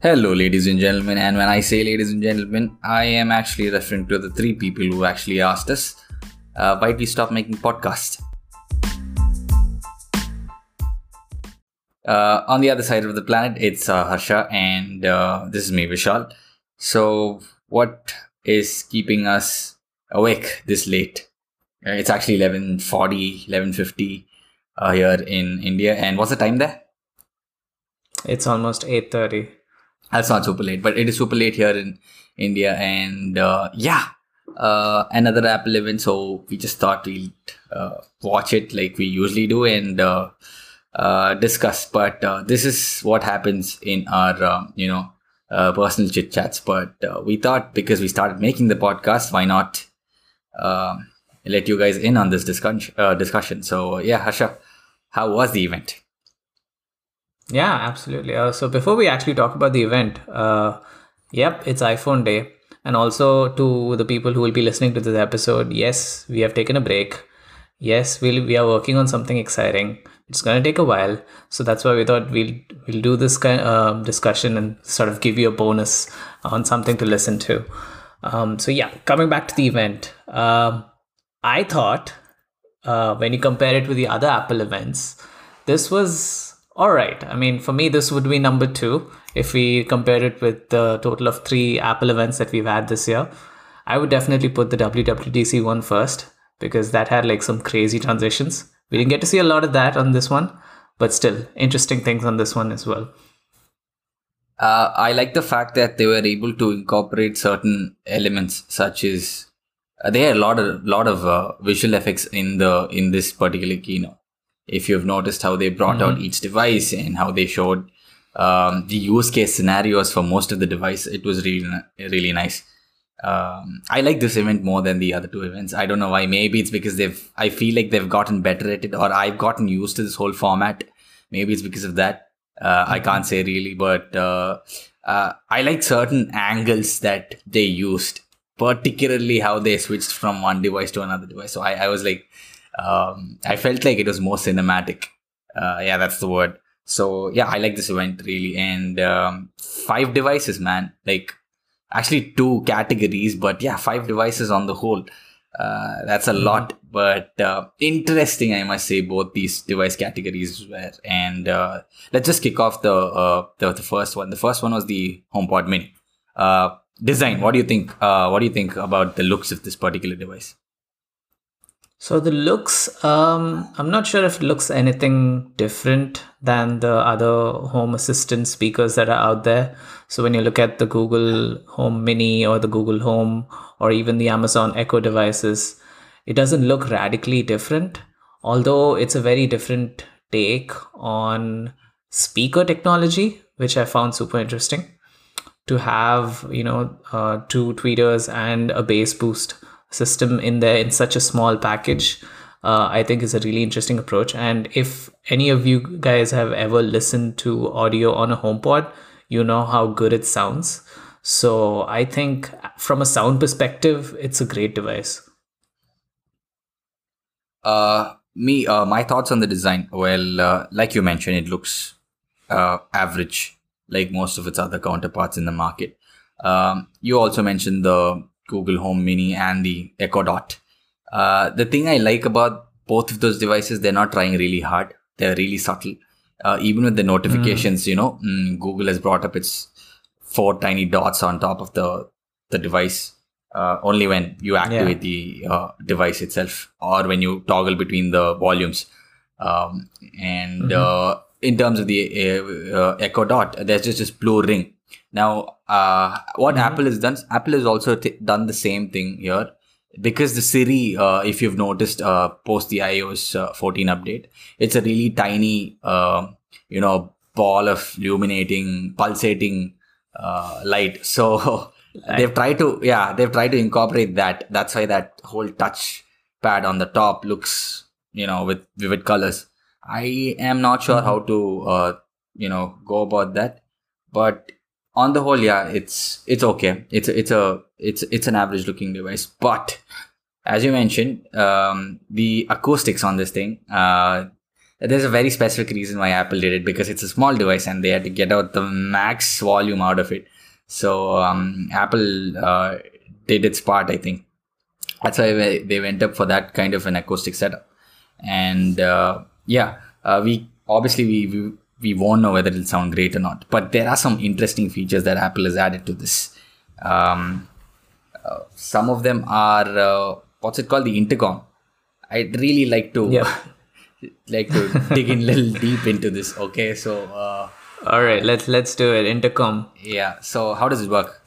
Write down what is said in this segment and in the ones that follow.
Hello, ladies and gentlemen. And when I say ladies and gentlemen, I am actually referring to the three people who actually asked us, uh, why we stop making podcasts? Uh, on the other side of the planet, it's uh, Harsha, and uh, this is me, Vishal. So, what is keeping us awake this late? Uh, it's actually 11.40, 11.50 uh, here in India. And what's the time there? It's almost 8.30. That's not super late, but it is super late here in India. And uh, yeah, uh, another Apple event. So we just thought we'd uh, watch it like we usually do and uh, uh, discuss. But uh, this is what happens in our, um, you know, uh, personal chit chats. But we thought because we started making the podcast, why not um let you guys in on this discussion? Discussion. So yeah, Harsha, how was the event? Yeah, absolutely. Uh, so before we actually talk about the event, uh, yep, it's iPhone day. And also to the people who will be listening to this episode, yes, we have taken a break. Yes, we'll, we are working on something exciting. It's going to take a while. So that's why we thought we'll, we'll do this kind of discussion and sort of give you a bonus on something to listen to. Um, so yeah, coming back to the event, um, I thought uh, when you compare it with the other Apple events, this was all right. I mean, for me, this would be number two if we compare it with the total of three Apple events that we've had this year. I would definitely put the WWDC one first because that had like some crazy transitions. We didn't get to see a lot of that on this one, but still interesting things on this one as well. Uh, I like the fact that they were able to incorporate certain elements, such as uh, they had a lot of lot of uh, visual effects in the in this particular keynote. If you've noticed how they brought out each device and how they showed um, the use case scenarios for most of the device, it was really really nice. Um, I like this event more than the other two events. I don't know why. Maybe it's because they've. I feel like they've gotten better at it, or I've gotten used to this whole format. Maybe it's because of that. Uh, I can't say really, but uh, uh, I like certain angles that they used, particularly how they switched from one device to another device. So I, I was like, um, I felt like it was more cinematic. Uh, yeah, that's the word. So yeah, I like this event really, and um, five devices, man. Like actually two categories, but yeah, five devices on the whole. Uh, that's a lot, but uh, interesting, I must say. Both these device categories were, and uh, let's just kick off the, uh, the the first one. The first one was the HomePod Mini. Uh, design. What do you think? Uh, what do you think about the looks of this particular device? So the looks, um, I'm not sure if it looks anything different than the other home assistant speakers that are out there. So when you look at the Google Home Mini or the Google Home or even the Amazon Echo devices, it doesn't look radically different, although it's a very different take on speaker technology, which I found super interesting. To have, you know, uh, two tweeters and a bass boost system in there in such a small package uh, i think is a really interesting approach and if any of you guys have ever listened to audio on a homepod you know how good it sounds so i think from a sound perspective it's a great device Uh, me, uh, my thoughts on the design. Well, uh, like you mentioned, it looks uh, average, like most of its other counterparts in the market. Um, you also mentioned the Google Home Mini and the Echo Dot. Uh, the thing I like about both of those devices, they're not trying really hard. They're really subtle. Uh, even with the notifications, you know, mm, Google has brought up its four tiny dots on top of the the device uh, only when you activate the uh, device itself or when you toggle between the volumes. Um, and uh, in terms of the uh, uh, Echo Dot, there's just this blue ring. Now, uh, what Apple has done, Apple has also t- done the same thing here. Because the Siri, uh, if you've noticed, uh, post the iOS uh, 14 update, it's a really tiny, uh, you know, ball of illuminating, pulsating uh, light. So they've tried to, yeah, they've tried to incorporate that. That's why that whole touch pad on the top looks, you know, with vivid colors. I am not sure how to, uh, you know, go about that, but on the whole, yeah, it's it's okay. It's it's a it's it's an average looking device, but as you mentioned, um, the acoustics on this thing, uh, there's a very specific reason why Apple did it because it's a small device and they had to get out the max volume out of it. So um, Apple uh, did its part, I think. That's why they went up for that kind of an acoustic setup. And uh, yeah, uh, we obviously we, we we won't know whether it'll sound great or not. But there are some interesting features that Apple has added to this. Um, uh, some of them are uh, what's it called, the intercom. I'd really like to Yeah. like to dig in a little deep into this. Okay, so uh, All right, let's let's do it. Intercom. yeah, so how does it work?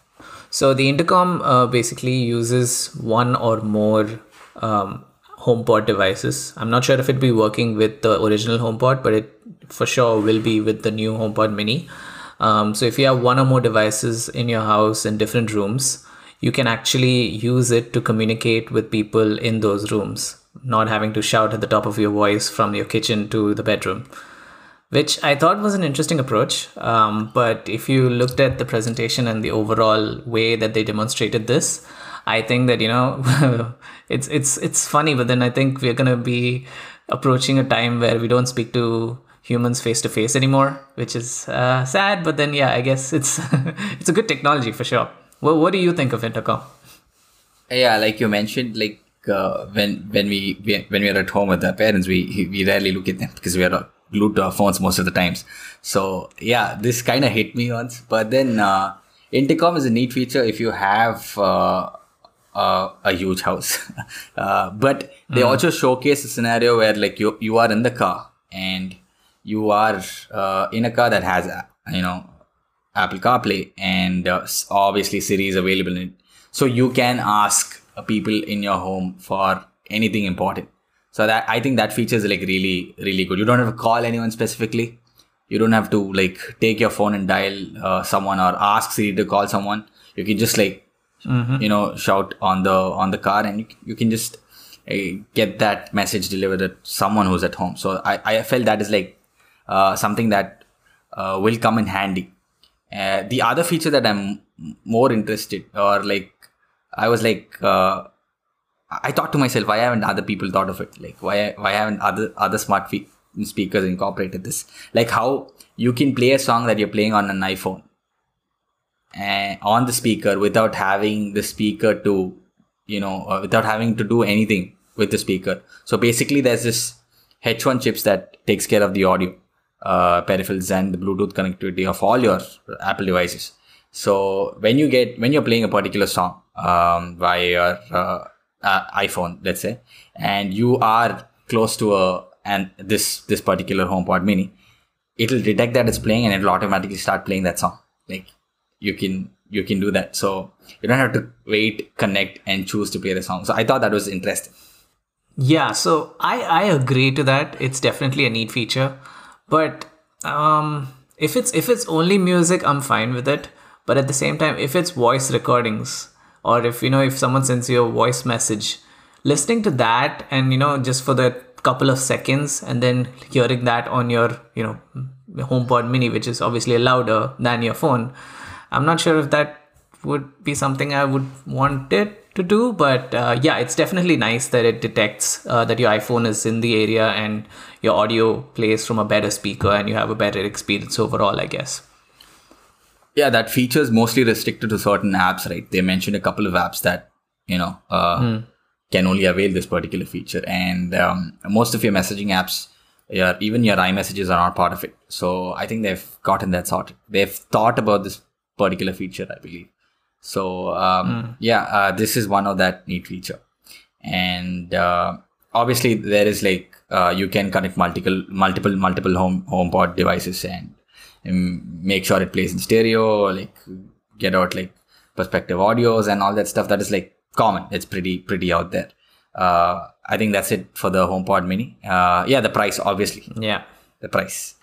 So the intercom uh, basically uses one or more um, HomePod devices. I'm not sure if it'd be working with the original HomePod, but it for sure will be with the new HomePod Mini. Um, so if you have one or more devices in your house in different rooms, you can actually use it to communicate with people in those rooms, not having to shout at the top of your voice from your kitchen to the bedroom which I thought was an interesting approach. Um, but if you looked at the presentation and the overall way that they demonstrated this, I think that you know it's it's it's funny. But then I think we're gonna be approaching a time where we don't speak to humans face to face anymore, which is uh, sad. But then yeah, I guess it's it's a good technology for sure. Well, what do you think of intercom? Yeah, like you mentioned, like uh, when when we, we when we are at home with our parents, we we rarely look at them because we are glued to our phones most of the times. So yeah, this kind of hit me once. But then uh, intercom is a neat feature if you have uh, uh, a huge house. uh, but they also showcase a scenario where like you you are in the car and you are uh, in a car that has uh, you know Apple CarPlay and uh, obviously Siri is available in it. So you can ask uh, people in your home for anything important. So that I think that feature is like really really good. You don't have to call anyone specifically. You don't have to like take your phone and dial uh, someone or ask Siri to call someone. You can just like you know shout on the on the car and you, you can just uh, get that message delivered to someone who's at home. So I I felt that is like something that uh, will come in handy. Uh, the other feature that I'm more interested or like I was like uh, I thought to myself, why haven't other people thought of it? Like, why why haven't other other smart fe- speakers incorporated this? Like, how you can play a song that you're playing on an iPhone uh, on the speaker without having the speaker to, you know, uh, without having to do anything with the speaker. So basically, there's this H1 chips that takes care of the audio uh, peripherals and the Bluetooth connectivity of all your Apple devices. So when you get when you're playing a particular song um, via your uh, uh, iPhone, let's say, and you are close to a and this this particular HomePod Mini, it'll detect that it's playing and it'll automatically start playing that song. Like you can you can do that. So you don't have to wait, connect, and choose to play the song. So I thought that was interesting. Yeah, so I I agree to that. It's definitely a neat feature, but um, if it's if it's only music, I'm fine with it. But at the same time, if it's voice recordings or if you know if someone sends you a voice message, listening to that and you know just for the couple of seconds and then hearing that on your you know HomePod Mini, which is obviously louder than your phone, I'm not sure if that would be something I would want it to do. But uh, yeah, it's definitely nice that it detects uh, that your iPhone is in the area and your audio plays from a better speaker and you have a better experience overall, I guess. Yeah, that feature is mostly restricted to certain apps, right? They mentioned a couple of apps that you know uh, can only avail this particular feature, and um, most of your messaging apps, yeah, even your iMessages are not part of it. So I think they've gotten that sorted. They've thought about this particular feature, I believe. So um, yeah, uh, this is one of that neat feature, and uh, obviously there is like uh, you can connect multiple multiple multiple home HomePod devices and um, make sure it plays in stereo, like get out like perspective audios and all that stuff. That is like common. It's pretty pretty out there. Uh, I think that's it for the HomePod Mini. Uh, yeah, the price obviously Yeah. the price.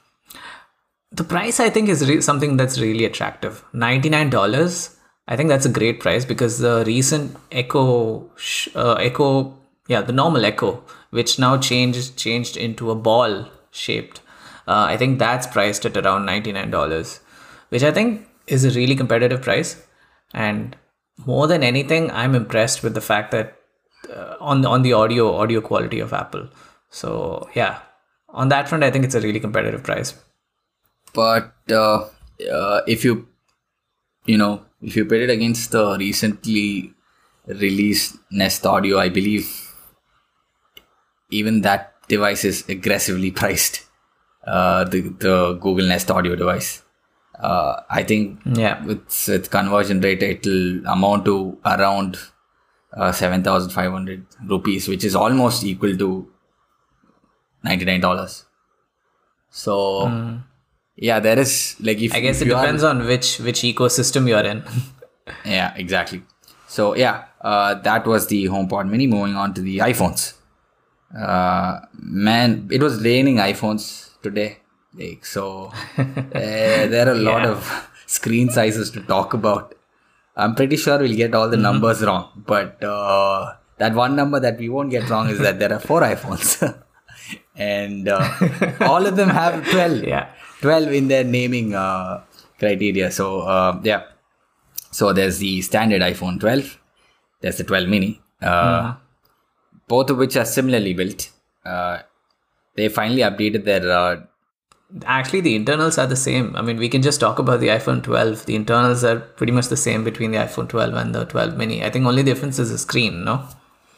The price I think is re- something that's really attractive. $99. I think that's a great price because the recent Echo uh, Echo yeah, the normal Echo which now changed changed into a ball shaped. Uh, I think that's priced at around $99, which I think is a really competitive price and more than anything I'm impressed with the fact that uh, on on the audio audio quality of Apple. So, yeah. on that front, I think it's a really competitive price. But uh, uh, if you, you know, if you put it against the recently released Nest Audio, I believe even that device is aggressively priced. Uh, the the Google Nest Audio device. Uh, I think Yeah. with with conversion rate, it'll amount to around uh, seven thousand five hundred rupees, which is almost equal to ninety nine dollars. So yeah, there is like if. I guess if it you are- depends on which which ecosystem you're in. yeah, exactly. So yeah, uh, that was the HomePod Mini. Moving on to the iPhones. Uh, man, it was raining iPhones today. Like so, uh, there are a lot Yeah. of screen sizes to talk about. I'm pretty sure we'll get all the numbers wrong, but uh, that one number that we won't get wrong is that there are four iPhones, and uh, all of them have twelve. Yeah. 12 in their naming uh, criteria. So, uh, yeah. So, there's the standard iPhone 12, there's the 12 mini, uh, both of which are similarly built. Uh, they finally updated their. Uh, Actually, the internals are the same. I mean, we can just talk about the iPhone 12. The internals are pretty much the same between the iPhone 12 and the 12 mini. I think only difference is the screen, no?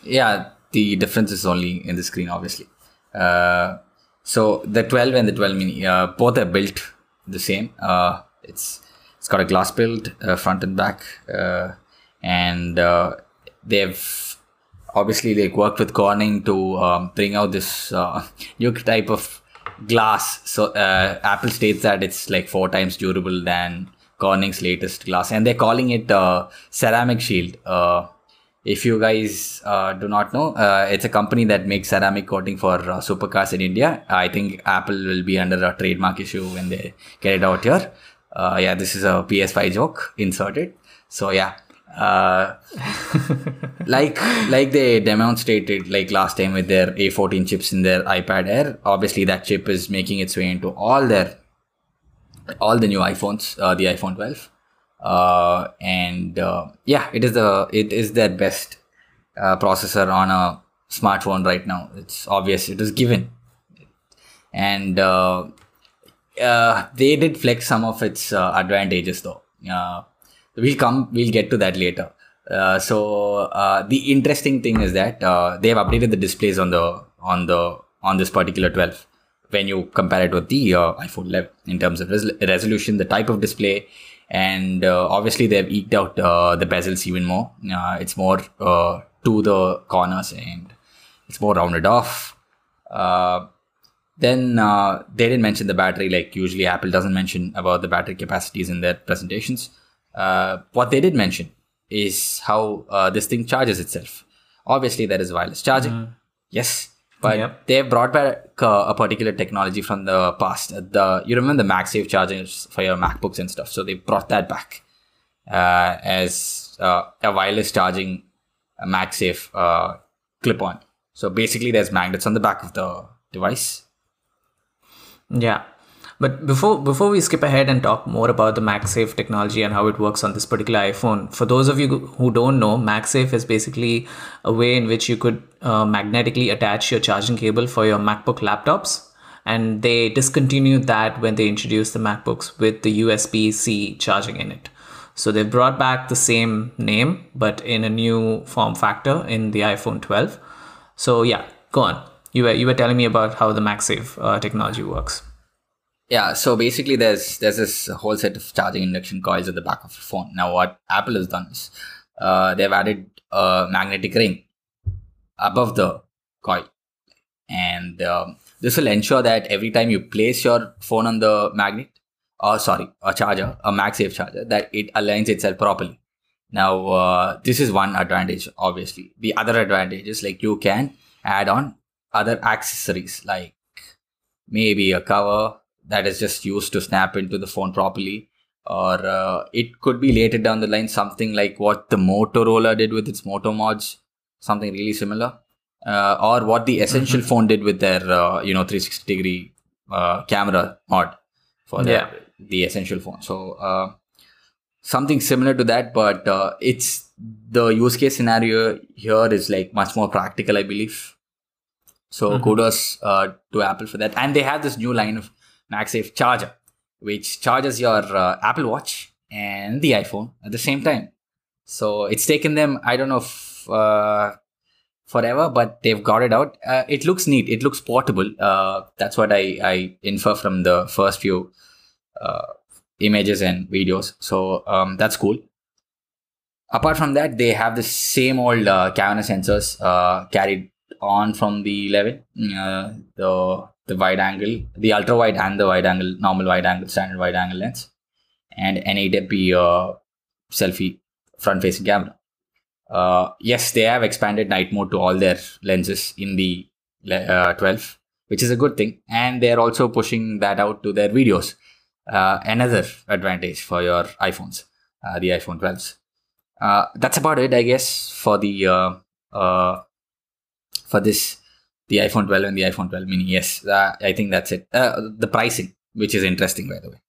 yeah, the difference is only in the screen, obviously. Uh, so, the 12 and the 12 mini, uh, both are built the same. Uh, it's It's got a glass build, uh, front and back. Uh, and uh, they've obviously like worked with Corning to um, bring out this uh, new type of glass. So Apple states that it's like four times durable than Corning's latest glass, and they're calling it ceramic shield. If you guys uh, do not know, uh, it's a company that makes ceramic coating for uh, supercars in India. I think Apple will be under a trademark issue when they get it out here. Uh, yeah, this is a PS5 joke inserted. So yeah, uh, like like they demonstrated like last time with their A14 chips in their iPad Air. Obviously, that chip is making its way into all their all the new iPhones, uh, the iPhone 12, uh, and uh, yeah, it is the it is their best uh, processor on a smartphone right now. It's obvious. It is given, and uh, uh, they did flex some of its uh, advantages though. We'll come. We'll get to that later. So the interesting thing is that they have updated the displays on the on the on this particular 12 when you compare it with the iPhone 11 in terms of res- resolution, the type of display, and uh, obviously they've eked out uh, the bezels even more. Uh, it's more uh, to the corners and it's more rounded off. Uh, then uh, they didn't mention the battery like usually Apple doesn't mention about the battery capacities in their presentations. Uh, what they did mention is how uh, this thing charges itself. Obviously, there is wireless charging. Yes, but Yep. they brought back uh, a particular technology from the past. The you remember the MagSafe chargers for your MacBooks and stuff. So they brought that back uh, as uh, a wireless charging uh, MagSafe uh, clip-on. So basically, there's magnets on the back of the device. Yeah. But before before we skip ahead and talk more about the MagSafe technology and how it works on this particular iPhone, for those of you who don't know, MagSafe is basically a way in which you could uh, magnetically attach your charging cable for your MacBook laptops. And they discontinued that when they introduced the MacBooks with the USB C charging in it. So they've brought back the same name, but in a new form factor in the iPhone 12. So yeah, go on. You were you were telling me about how the MagSafe uh, technology works. Yeah, so basically, there's there's this whole set of charging induction coils at the back of your phone. Now, what Apple has done is uh, they've added a magnetic ring above the coil, and um, this will ensure that every time you place your phone on the magnet, or sorry, a charger, a MagSafe charger, that it aligns itself properly. Now, uh, this is one advantage. Obviously, the other advantage is like you can add on other accessories like maybe a cover that is just used to snap into the phone properly. Or uh, it could be later down the line something like what the motorola did with its moto mods something really similar. Uh, or what the essential phone did with their uh, you know 360 degree uh, camera mod for the, Yeah. the essential phone. So uh, something similar to that but uh, it's the use case scenario here is like much more practical i believe. So kudos uh, to Apple for that. And they have this new line of MagSafe charger, which charges your uh, Apple Watch and the iPhone at the same time. So it's taken them, I don't know, if, uh, forever, but they've got it out. Uh, it looks neat. It looks portable. Uh, that's what I, I infer from the first few uh, images and videos. So um, that's cool. Apart from that, they have the same old uh, camera sensors uh, carried on from the 11. Uh, the the wide angle, the ultra wide and the wide angle, normal wide angle, standard wide angle lens, and an 8MP uh, selfie front facing camera. Uh, yes, they have expanded night mode to all their lenses in the uh, 12, which is a good thing, and they are also pushing that out to their videos. Uh, another advantage for your iPhones, uh, the iPhone 12s. Uh, that's about it, I guess, for the uh, for this the iPhone 12 and the iPhone 12 mini. Yes, uh, I think that's it. Uh, the pricing, which is interesting, by the way.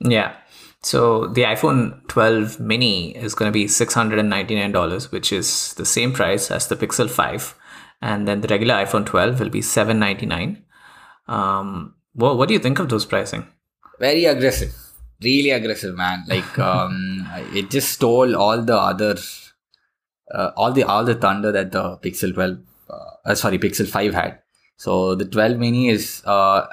Yeah. So the iPhone 12 mini is going to be $699, which is the same price as the Pixel 5. And then the regular iPhone 12 will be 799. Um, what, what do you think of those pricing? Very aggressive. Really aggressive, man. Like, um, it just stole all the other, uh, all the all the thunder that the Pixel 12, uh, sorry, Pixel 5 had. So the 12 mini is, uh,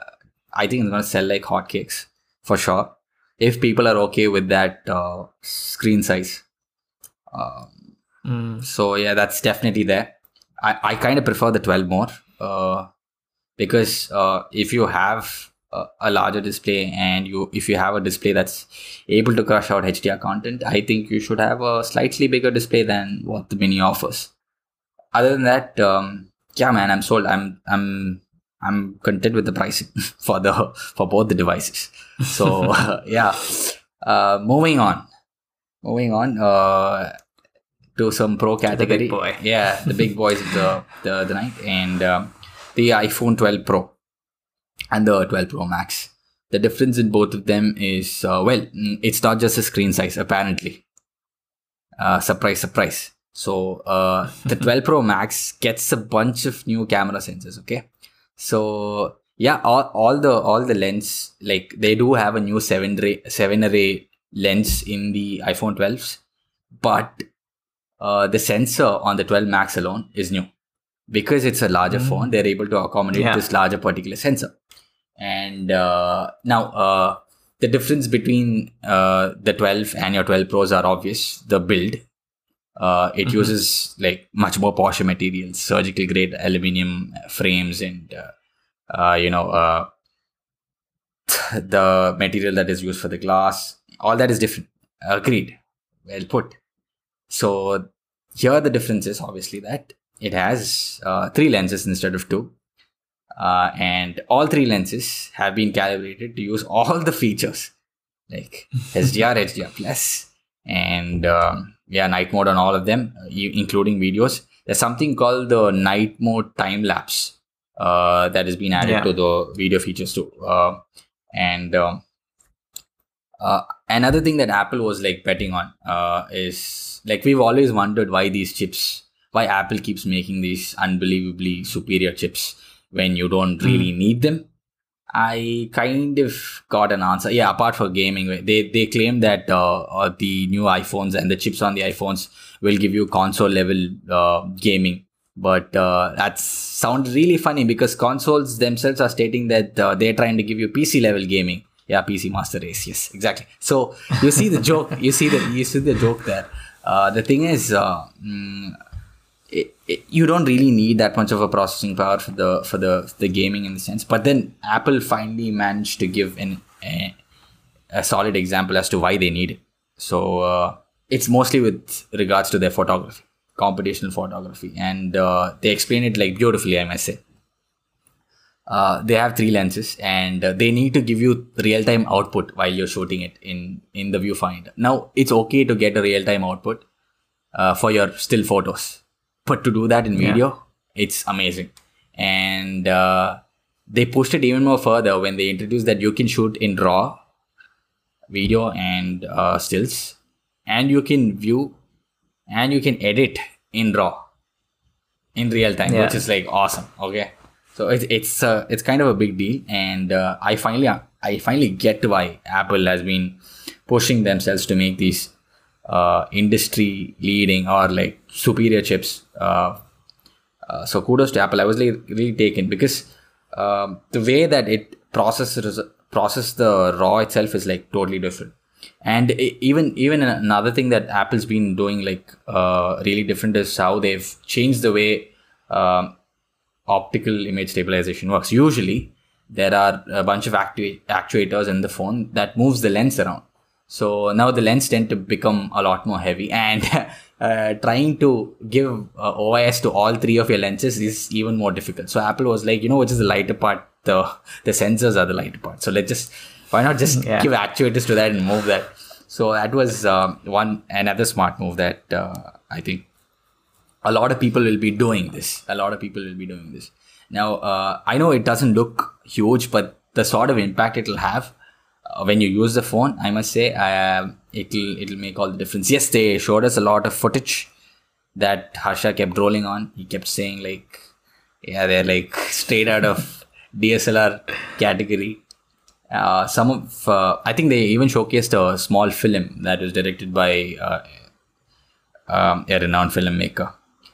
I think it's gonna sell like hotcakes for sure if people are okay with that uh, screen size. Um, Mm. so yeah, that's definitely there. I, I kind of prefer the 12 more uh, because uh, if you have a, a larger display and you if you have a display that's able to crush out HDR content, I think you should have a slightly bigger display than what the mini offers. Other than that, um, yeah, man, I'm sold. I'm I'm I'm content with the pricing for the for both the devices. So yeah, uh, moving on, moving on uh, to some pro category. big boy. Yeah, the big boys of the the, the night and um, the iPhone 12 Pro and the 12 Pro Max. The difference in both of them is uh, well, mm, it's not just a screen size apparently. Uh, surprise, surprise. So uh, the 12 Pro Max gets a bunch of new camera sensors. Okay, so yeah, all, all the all the lens like they do have a new seven ray seven array lens in the iPhone 12s, but uh, the sensor on the 12 Max alone is new because it's a larger phone. They're able to accommodate Yeah. this larger particular sensor, and uh, now uh, the difference between uh, the 12 and your 12 Pros are obvious. The build. Uh, it uses like much more posher materials, surgical grade aluminium frames, and uh, uh, you know uh, the material that is used for the glass. All that is different. Agreed. Well put. So here the difference is obviously that it has uh, three lenses instead of two. Uh, and all three lenses have been calibrated to use all the features like HDR, HDR plus, and um, yeah, night mode on all of them, uh, including videos. There's something called the night mode time lapse uh, that has been added Yeah. to the video features too. Uh, and um, uh, another thing that Apple was like betting on uh, is like we've always wondered why these chips, why Apple keeps making these unbelievably superior chips when you don't really need them. I kind of got an answer. Yeah, apart for gaming, they they claim that uh, uh, the new iPhones and the chips on the iPhones will give you console level uh, gaming. But uh, that sounds really funny because consoles themselves are stating that uh, they're trying to give you PC level gaming. Yeah, PC Master Race. Yes, exactly. So you see the joke. You see the you see the joke there. Uh, the thing is, uh, mm, it, you don't really need that much of a processing power for the for the the gaming in the sense. But then Apple finally managed to give an a, a solid example as to why they need it. So uh, it's mostly with regards to their photography, computational photography, and uh, they explain it like beautifully, I must say. Uh, they have three lenses and uh, they need to give you real time output while you're shooting it in in the viewfinder. Now it's okay to get a real time output uh, for your still photos, but to do that in Yeah. video, it's amazing. And uh, they pushed it even more further when they introduced that you can shoot in RAW video and uh, stills, and you can view and you can edit in RAW in real time, Yeah. which is like awesome. Okay, so it's it's uh, it's kind of a big deal, and uh, I finally I finally get why Apple has been pushing themselves to make these uh, industry leading or like superior chips. Uh, uh, so kudos to Apple. I was like really taken because um, the way that it processes process the raw itself is like totally different. And e- even even another thing that Apple's been doing like uh, really different is how they've changed the way um, optical image stabilization works. Usually, there are a bunch of actu- actuators in the phone that moves the lens around. So now the lens tend to become a lot more heavy, and uh, trying to give uh, OIS to all three of your lenses is even more difficult. So Apple was like, you know, which is the lighter part? The the sensors are the lighter part. So let's just why not just Yeah. give actuators to that and move that. So that was um, one another smart move that uh, I think a lot of people will be doing this. A lot of people will be doing this. Now, uh, I know it doesn't look huge, but the sort of impact it'll have when you use the phone, I must say, uh, it'll it'll make all the difference. Yes, they showed us a lot of footage that Harsha kept rolling on. He kept saying like, yeah, they're like straight out of DSLR category. Uh, some of uh, I think they even showcased a small film that was directed by uh, um, a renowned filmmaker.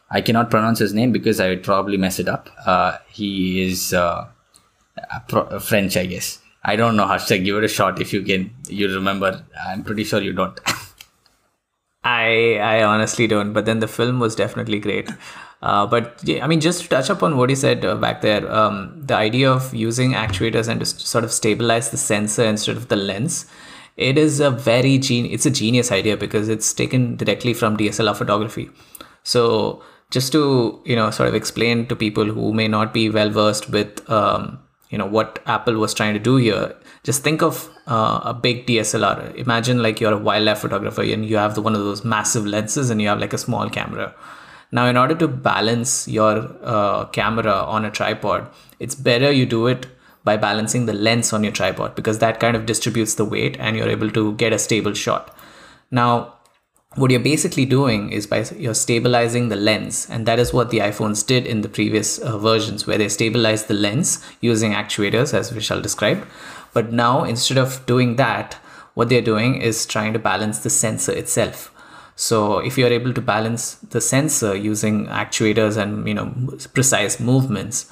I cannot pronounce his name because I would probably mess it up. Uh, he is uh, French, I guess. I don't know. Hashtag, give it a shot if you can. You remember? I'm pretty sure you don't. I I honestly don't, but then the film was definitely great. Uh, but I mean, just to touch upon what he said uh, back there, um, the idea of using actuators and to sort of stabilize the sensor instead of the lens, it is a very gen- it's a genius idea because it's taken directly from DSLR photography. So just to you know sort of explain to people who may not be well versed with um, you know what Apple was trying to do here, just think of uh, a big DSLR. Imagine like you're a wildlife photographer and you have the, one of those massive lenses and you have like a small camera. Now, in order to balance your uh, camera on a tripod, it's better you do it by balancing the lens on your tripod because that kind of distributes the weight and you're able to get a stable shot. Now, what you're basically doing is by you're stabilizing the lens and that is what the iphones did in the previous uh, versions where they stabilized the lens using actuators as vishal described. But now instead of doing that what they're doing is trying to balance the sensor itself. So if you're able to balance the sensor using actuators and you know precise movements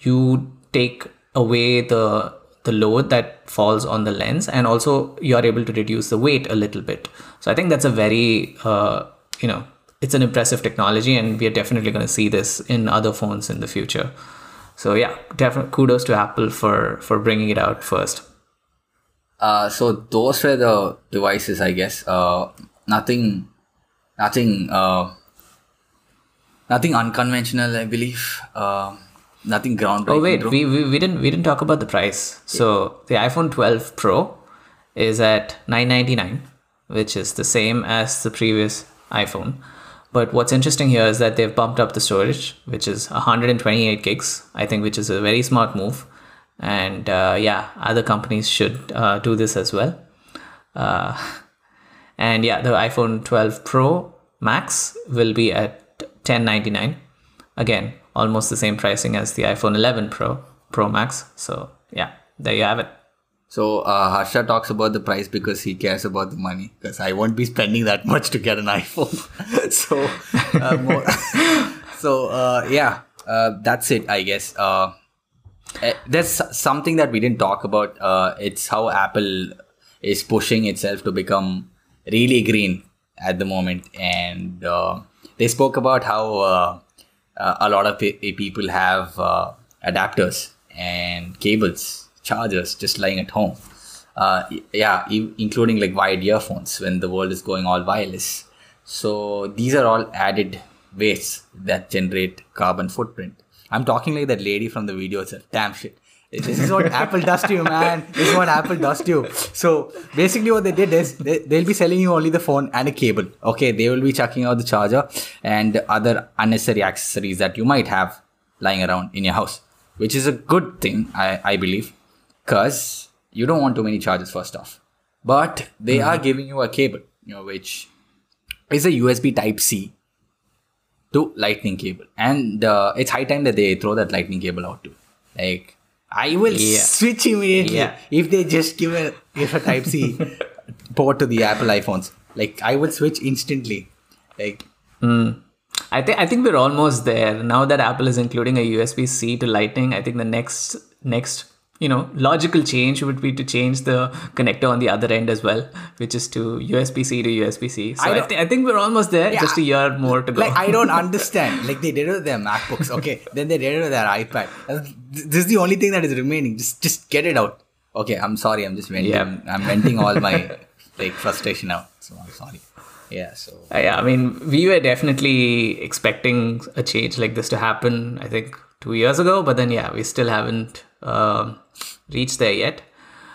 you take away the the load that falls on the lens and also you are able to reduce the weight a little bit so i think that's a very uh, you know it's an impressive technology and we are definitely going to see this in other phones in the future so yeah definitely kudos to apple for for bringing it out first Uh, so those were the devices, I guess. Uh, nothing, nothing, uh, nothing unconventional, I believe. Nothing groundbreaking. oh wait we, we, we didn't we didn't talk about the price. So the iphone 12 pro is at 999 which is the same as the previous iphone. But what's interesting here is that they've bumped up the storage which is 128 gigs i think which is a very smart move. And uh, yeah other companies should uh, do this as well. Uh, and yeah the iphone 12 pro max will be at 1099 again almost the same pricing as the iphone 11 pro pro max so yeah there you have it So uh, Harsha talks about the price because he cares about the money. Because I won't be spending that much to get an iPhone. so, uh, more, so uh, yeah, uh, that's it. I guess. Uh, eh, there's something that we didn't talk about. Uh, it's how Apple is pushing itself to become really green at the moment, and they spoke about how uh, a lot of pe- people have uh, adapters and cables chargers just lying at home. Uh, yeah, including like wired earphones when the world is going all wireless. So these are all added wastes that generate carbon footprint. I'm talking like that lady from the video itself. Damn shit. This is what Apple does to you, man. This is what Apple does to you. So basically, what they did is they, they'll be selling you only the phone and a cable. Okay, they will be chucking out the charger and other unnecessary accessories that you might have lying around in your house, which is a good thing, I, I believe, because you don't want too many chargers first off. But they are giving you a cable, you know, which is a USB Type C to lightning cable and uh, it's high time that they throw that lightning cable out too like i will Yeah. switch immediately Yeah. if they just give a give a type c port to the apple iphones like i would switch instantly like hmm. I think I think we're almost there now that Apple is including a USB C to Lightning. I think the next next you know logical change would be to change the connector on the other end as well, which is to USB C to USB C. So I I, don't- I think we're almost there. Just a year more to go. like i don't understand like they did it with their macbooks okay then they did it with their ipad this is the only thing that is remaining just just get it out okay i'm sorry i'm just venting Yeah. i'm venting all my like frustration out so i'm sorry yeah so Uh, yeah, I mean, we were definitely expecting a change like this to happen. I think two years ago, but then yeah, we still haven't um, reached there yet.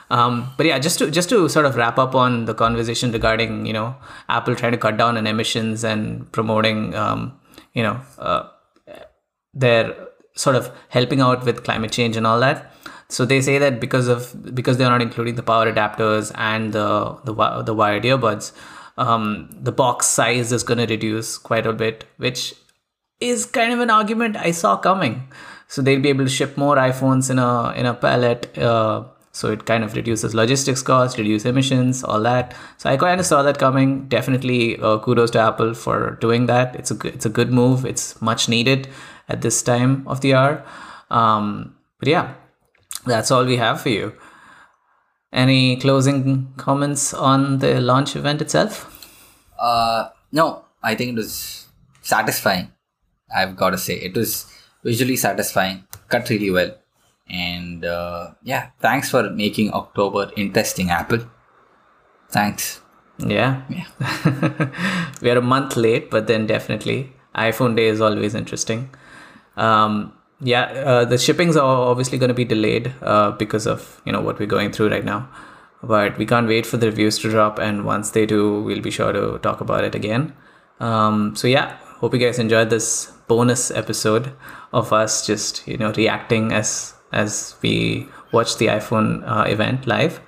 Um, but yeah, just to just to sort of wrap up on the conversation regarding you know Apple trying to cut down on emissions and promoting um, you know uh, they're sort of helping out with climate change and all that. So they say that because of because they're not including the power adapters and the the, the wired earbuds, um, the box size is going to reduce quite a bit, which is kind of an argument I saw coming. So they'll be able to ship more iPhones in a in a pallet. Uh, so it kind of reduces logistics costs, reduce emissions, all that. So I kind of saw that coming. Definitely uh, kudos to Apple for doing that. It's a good, it's a good move. It's much needed at this time of the hour. Um, but yeah, that's all we have for you. Any closing comments on the launch event itself? Uh, no, I think it was satisfying. I've got to say, it was visually satisfying, cut really well, and uh, yeah, thanks for making October interesting, Apple. Thanks. Yeah. Yeah. we are a month late, but then definitely iPhone Day is always interesting. Um, yeah, uh, the shippings are obviously going to be delayed uh, because of you know what we're going through right now, but we can't wait for the reviews to drop. And once they do, we'll be sure to talk about it again. Um, so yeah, hope you guys enjoyed this bonus episode of us just you know reacting as as we watch the iPhone uh, event live.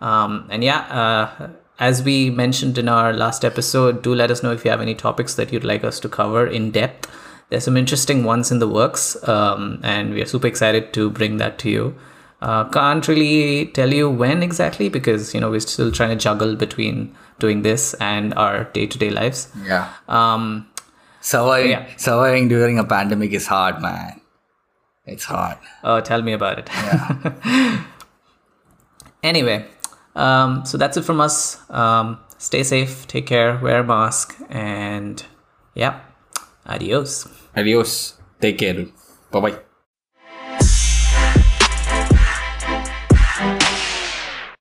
Um, and yeah, uh, as we mentioned in our last episode, do let us know if you have any topics that you'd like us to cover in depth. There's some interesting ones in the works, um, and we are super excited to bring that to you. Uh, can't really tell you when exactly because you know we're still trying to juggle between doing this and our day-to-day lives. Yeah. Um, Surviving, Yeah. surviving during a pandemic is hard, man. It's hard. Oh, tell me about it. Yeah. anyway, um, so that's it from us. Um, stay safe, take care, wear a mask, and yeah, adios. Adios. Take care. Bye bye.